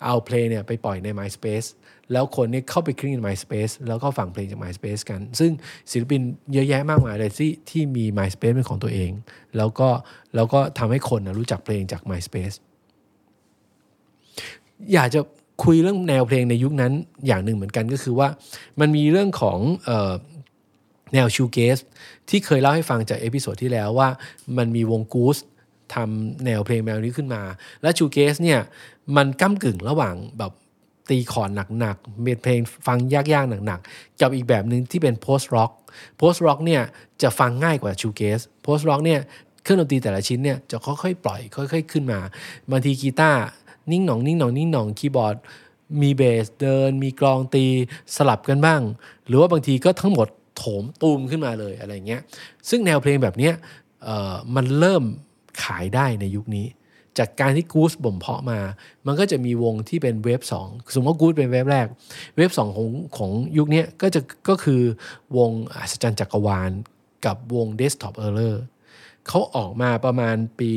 Speaker 2: เอาเพลงเนี่ยไปปล่อยใน MySpace แล้วคนนี่เข้าไปคลิกใน MySpace แล้วก็ฟังเพลงจาก MySpace กัน ซึ่งศิลปินเยอะแยะมากมายเลยที่ที่มี MySpace เป็นของตัวเอง แล้วก็แล้วก็ทำให้คนนะรู้จักเพลงจาก MySpace อยากจะคุยเรื่องแนวเพลงในยุคนั้นอย่างหนึ่งเหมือนกันก็คือว่ามันมีเรื่องของออแนว shoegaze ที่เคยเล่าให้ฟังจาก episode ที่แล้วว่ามันมีวงกูสทำแนวเพลงแนวนี้ขึ้นมา และ shoegaze เนี่ยมันก้ากึ่งระหว่างแบบ ตีคอร์ดหนักๆเป็นเพลงฟังยากๆหนักๆกับอีกแบบหนึ่งที่เป็น post rock post rock เนี่ยจะฟังง่ายกว่า shoegaze post rock เนี่ยเครื่องดนตรีแต่ละชิ้นเนี่ยจะค่อยๆปล่อยค่อยๆขึ้นมาบางทีกีตาร์นิ่งหนองนิ่งหนองนิ่งหนองคีย์บอร์ดมีเบสเดิน มีกลองตีสลับกันบ้าง หรือว่าบางทีก็ทั้งหมดโถมตูมขึ้นมาเลยอะไรเงี้ยซึ่งแนวเพลงแบบเนี้ยมันเริ่มขายได้ในยุคนี้ จากการที่กู๊สบ่มเพาะมา มันก็จะมีวงที่เป็นเวฟสองสมมติว่ากูสเป็นเวฟแรก เวฟสองของของยุคนี้ก็จะก็คือวงอัศจรรย์จักรวาล กับวง Desktop Error เขาออกมาประมาณปี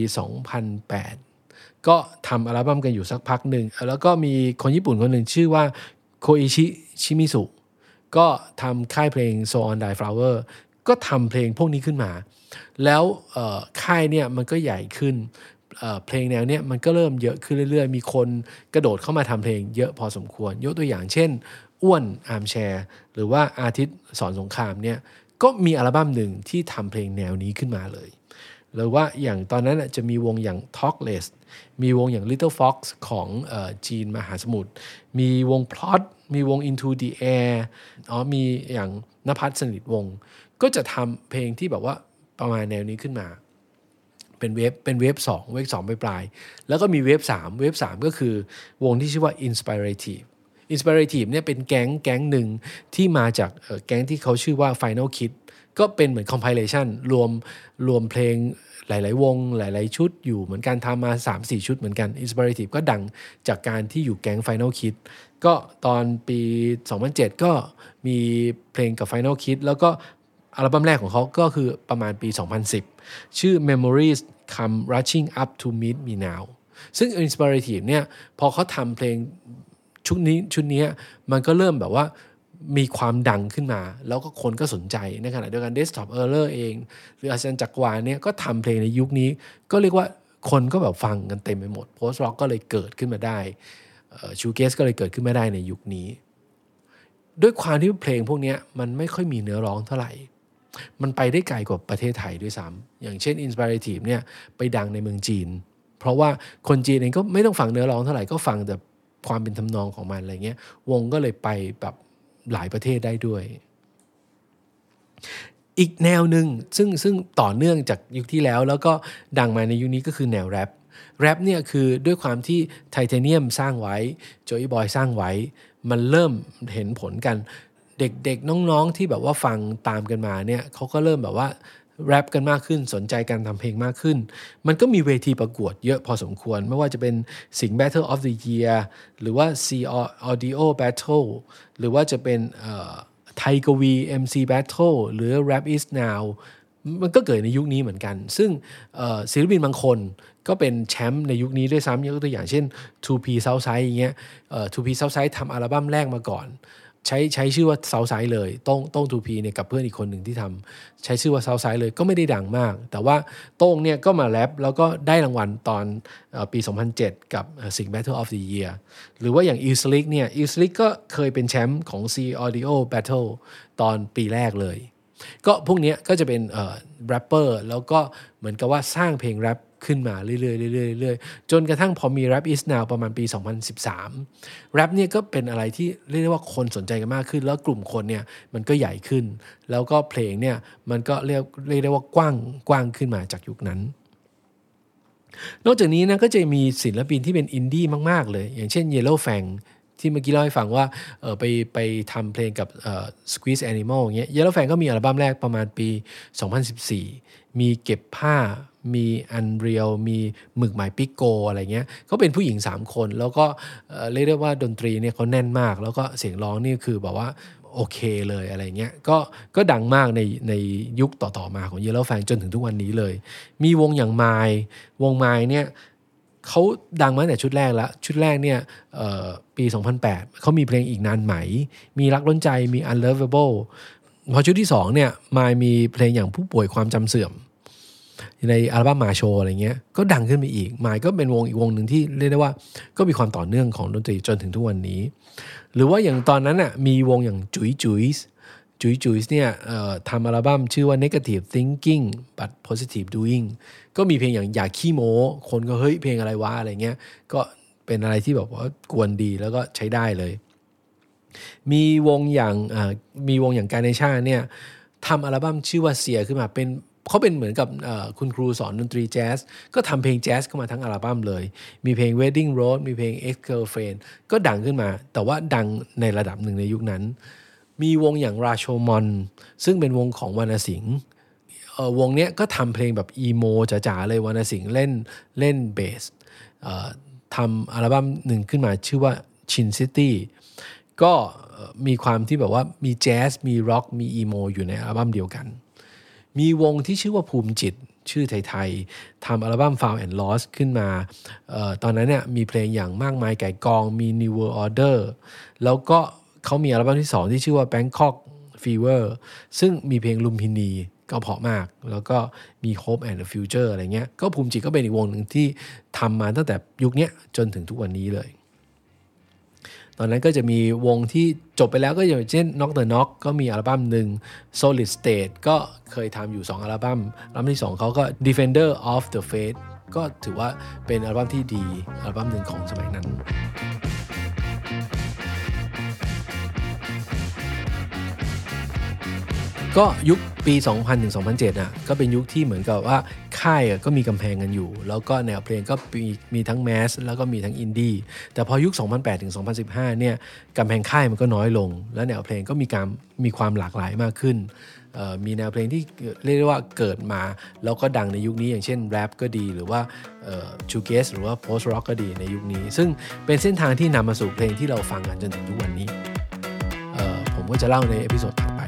Speaker 2: 2008 ก็ทำอัลบั้มกันอยู่สักพักหนึ่ง แล้วก็มีคนญี่ปุ่นคนหนึ่งชื่อว่าโคอิชิชิมิสุก็ทำค่ายเพลง So on Dry Flower ก็ทำเพลงพวกนี้ขึ้นมา แล้วค่ายเนี่ยมันก็ใหญ่ขึ้น เพลงแนวเนี้ยมันก็เริ่มเยอะขึ้นเรื่อยๆ มีคนกระโดดเข้ามาทำเพลงเยอะพอสมควร ยกตัวอย่างเช่น อ้วน Armchair หรือว่าอาทิตย์สอนสงครามเนี่ยก็มีอัลบั้มหนึ่งที่ทำเพลงแนวนี้ขึ้นมาเลยหรือว่าอย่างตอนนั้นจะมีวงอย่าง Talkless มีวงอย่าง Little Fox ของจีนมหาสมุทร มีวง Plot มีวง Into the Air อ๋อมีอย่างนภัสสนิทวง ก็จะทำเพลงที่แบบว่าประมาณแนวนี้ขึ้นมา เป็นเวฟเป็นเวฟสองเวฟสองปลาย แล้วก็มีเวฟสามเวฟสามก็คือวงที่ชื่อว่า Inspirative Inspirative เนี่ยเป็นแก๊งแก๊งหนึ่งที่มาจากแก๊งที่เขาชื่อว่า Final Kid ก็เป็นเหมือน compilation รวมรวมเพลงหลาย ๆ วง หลาย ๆ ชุดอยู่เหมือนกันทำมา 3-4 ชุดเหมือนกัน Inspirative ก็ดังจากการที่อยู่แก๊ง Final Kid ก็ตอนปี 2007 ก็มีเพลงกับ Final Kid แล้วก็อัลบั้มแรกของเขาก็คือประมาณปี 2010 ชื่อ Memories Come Rushing Up to Meet Me Now ซึ่ง Inspirative เนี่ยพอเขาทำเพลงชุดนี้ชุดนี้มันก็เริ่มแบบว่ามีความดังขึ้นมา แล้วก็คนก็สนใจในขณะเดียวกัน Desktop Error เอง หรืออาจารย์จักรวาลเนี่ยก็ทำเพลงในยุคนี้ ก็เรียกว่าคนก็แบบฟังกันเต็มไปหมด Post Rock ก็เลยเกิดขึ้นมาได้ชูเกสก็เลยเกิดขึ้นมาได้ในยุคนี้ ด้วยความที่เพลงพวกนี้มันไม่ค่อยมีเนื้อร้องเท่าไหร่ มันไปได้ไกลกว่าประเทศไทยด้วยซ้ำอย่างเช่น Inspirative เนี่ยไปดังในเมืองจีน เพราะว่าคนจีนเองก็ไม่ต้องฟังเนื้อร้องเท่าไหร่ก็ฟังแต่ความเป็นทำนองของมันอะไรเงี้ยวงก็เลยไปแบบหลายประเทศได้ด้วย อีกแนวหนึ่งซึ่งซึ่งต่อเนื่องจากยุคที่แล้ว แล้วก็ดังมาในยุคนี้ก็คือแนวแรปแรปเนี่ยคือด้วยความที่ไทเทเนียมสร้างไว้โจยบอยสร้างไว้ มันเริ่มเห็นผลกัน เด็กๆน้องๆที่แบบว่าฟังตามกันมาเนี่ยเขาก็เริ่มแบบว่าแรปกันมากขึ้นสนใจการทำเพลงมากขึ้น มันก็มีเวทีประกวดเยอะพอสมควร ไม่ว่าจะเป็นสิง Battle of the Year หรือว่า C Audio Battle หรือว่าจะเป็นไทยกวี MC Battle หรือ Rap is Now มันก็เกิดในยุคนี้เหมือนกัน ซึ่งศิลปินบางคนก็เป็นแชมป์ในยุคนี้ด้วยซ้ำยกตัวอย่างเช่น 2P Southside อย่างเงี้ย 2P Southside ทำอัลบั้มแรกมาก่อน ใช้ใช้ชื่อว่า Southside เลยโต้งโต้ง Twopee เนี่ยกับเพื่อนอีกคนหนึ่งที่ทำใช้ชื่อว่า Southside เลยก็ไม่ได้ดังมาก แต่ว่าโต้งเนี่ยก็มาแรปแล้วก็ได้รางวัลตอนปี 2007 กับ s i n g Battle of the Year หรือว่าอย่าง e สลิกเนี่ย e สลิกก็เคยเป็นแชมป์ของ C Audio Battle ตอนปีแรกเลย ก็พวกนี้ก็จะเป็นแรปเปอร์แล้วก็เหมือนกับว่าสร้างเพลงแรป ขึ้นมาเรื่อยๆเรื่อยๆเรื่อยๆจนกระทั่งพอมี Rap is now ประมาณปี 2013 Rap เนี่ยก็เป็นอะไรที่เรียกได้ว่าคนสนใจกันมากขึ้น แล้วกลุ่มคนเนี่ยมันก็ใหญ่ขึ้น แล้วก็เพลงเนี่ยมันก็เรียกเรียกได้ว่ากว้างกว้างขึ้นมาจากยุคนั้นนอกจากนี้นะก็จะมีศิลปินที่เป็นอินดี้มาก ๆ เลย อย่างเช่น Yellow Fang ที่เมื่อกี้เล่าให้ฟังว่าไปไปทำเพลงกับ Squeeze Animal อย่างเงี้ย Yellow Fang ก็มีอัลบั้มแรกประมาณปี 2014 มีเก็บผ้า มีอันเรียลมีหมึกหมายปิโกอะไรเงี้ยเขาเป็นผู้หญิง 3 คน แล้วก็เรียกได้ว่าดนตรีเนี่ยเขาแน่นมาก แล้วก็เสียงร้องนี่คือแบบว่าโอเคเลยอะไรเงี้ยก็ก็ดังมากในในยุคต่อๆมาของเยลโลแฟงจนถึงทุกวันนี้เลย มีวงอย่างไมวงไมเนี่ยเขาดังมาตั้งแต่ชุดแรกแล้วชุดแรกเนี่ยปี 2008 เขามีเพลงอีกนานไหม มีรักล้นใจมี unlovable พอชุดที่2เนี่ยมายมีเพลงอย่างผู้ป่วยความจำเสื่อม ในอัลบั้มมาโชอะไรเงี้ยก็ดังขึ้นไปอีกมายก็เป็นวงอีกวงหนึ่งที่เรียกได้ว่า ก็มีความต่อเนื่องของดนตรีจนถึงทุกวันนี้ หรือว่าอย่างตอนนั้นอะมีวงอย่างจุ๋ยจุ๋ยจุ๋ยจุ๋ยเนี่ยทำอัลบั้มชื่อว่า negative thinking but positive doing ก็มีเพลงอย่างอยากขี้โม้ คนก็เฮ้ยเพลงอะไรวะอะไรเงี้ยก็เป็นอะไรที่แบบว่ากวนดีแล้วก็ใช้ได้เลย มีวงอย่างมีวงอย่างการเนชาเนี่ยทำอัลบั้มชื่อว่าเสียขึ้นมาเป็น เขาเป็นเหมือนกับคุณครูสอนดนตรีแจ๊สก็ทำเพลงแจ๊สเข้ามาทั้งอัลบั้มเลย มีเพลง Wedding Road มีเพลง Ex Girlfriend ก็ดังขึ้นมา แต่ว่าดังในระดับหนึ่งในยุคนั้น มีวงอย่างราโชมอน ซึ่งเป็นวงของวรรณสิงห์วงเนี้ยก็ทำเพลงแบบอีโมจ๋าๆเลยวรรณสิงห์เล่นเล่นเบสทำอัลบั้มหนึ่งขึ้นมาชื่อว่าชินซิตี้ก็มีความที่แบบว่ามีแจ๊สมีร็อกมีอีโมอยู่ในอัลบั้มเดียวกัน มีวงที่ชื่อว่าภูมิจิตชื่อไทยๆทำอัลบั้ม Found and Lost ขึ้นมาออตอนนั้นเนี่ยมีเพลงอย่างมากมายไก่กองมี New World Order แล้วก็เขามีอัลบั้มที่ 2 ที่ชื่อว่า Bangkok Fever ซึ่งมีเพลงลุมพินีก็เพาะมาก แล้วก็มี Hope and the Future อะไรเงี้ย ก็ภูมิจิตก็เป็นอีกวงหนึ่งที่ทำมาตั้งแต่ยุคนี้จนถึงทุกวันนี้เลย ตอนนั้นก็จะมีวงที่จบไปแล้วก็อย่างเช่น Knock the Knock ก็มีอัลบั้มหนึ่ง Solid State ก็เคยทำอยู่ 2 อัลบั้มอัลบั้มที่ 2เขาก็ Defender of the Faith ก็ถือว่าเป็นอัลบั้มที่ดี อัลบั้มหนึ่งของสมัยนั้น ก็ยุคปี 2000ถึง2007อะก็เป็นยุคที่เหมือนกับว่าค่ายก็มีกำแพงกันอยู่ แล้วก็แนวเพลงก็มีมีทั้ง mass แล้วก็มีทั้งอินดี้แต่พอยุค 2008ถึง2015เนี่ยกำแพงค่ายมันก็น้อยลง แล้วแนวเพลงก็มีการมีความหลากหลายมากขึ้นมีแนวเพลงที่เรียกว่าเกิดมา แล้วก็ดังในยุคนี้อย่างเช่นแรปก็ดีหรือว่า shoegaze หรือว่า post rock ก็ดีในยุคนี้ ซึ่งเป็นเส้นทางที่นำมาสู่เพลงที่เราฟังกันจนถึงทุกวันนี้ผมก็จะเล่าใน episode ถัดไป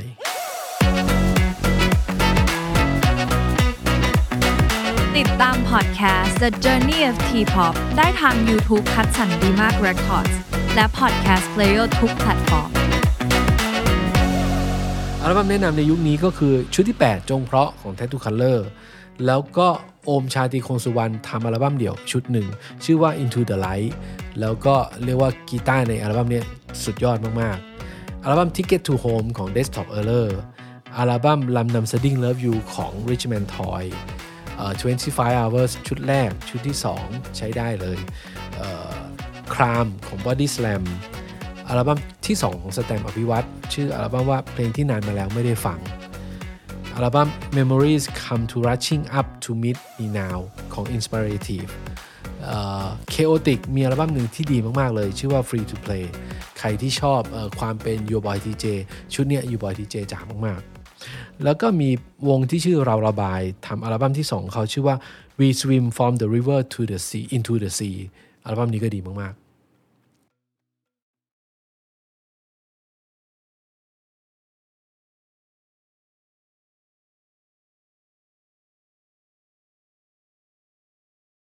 Speaker 1: ติดตามพอดแคสต์ The Journey of T-pop ได้ทาง YouTube คัดสรรดีมาก Records และ Podcast Player ทุกแพลตฟอร์ม
Speaker 2: อัลบั้มแนะนำในยุคนี้ก็คือชุดที่ 8 จงเพราะของ Tattoo Color แล้วก็โอมชาติคงสุวรรณทำอัลบั้มเดี่ยวชุดหนึ่ง ชื่อว่า Into the Light แล้วก็เรียกว่ากีตาร์ในอัลบั้มนี้สุดยอดมาก ๆ อัลบั้ม Ticket to Home ของ Desktop Error อัลบั้มลำนำ Sudden Love You ของ Richmond Toy 25 hours ชุดแรกชุดที่ 2 ใช้ได้เลยครามของ Body Slam อัลบั้มที่ 2 ของสแตมอภิวัตชื่ออัลบั้มว่าเพลงที่นานมาแล้วไม่ได้ฟัง อัลบั้ม Memories Come to Rushing Up to Meet Me Now ของ Inspirative Chaotic มีอัลบั้มหนึ่งที่ดีมาก ๆ เลย ชื่อว่า Free to Play ใครที่ชอบอความเป็น Your Boy TJ ชุดเนี้ย Your Boy TJ จ๋ามาก แล้วก็มีวงที่ชื่อเราระบายทำอัลบั้มที่ 2 เขาชื่อว่า We Swim from the River to the Sea into the Sea อัลบั้มนี้ก็ดีมาก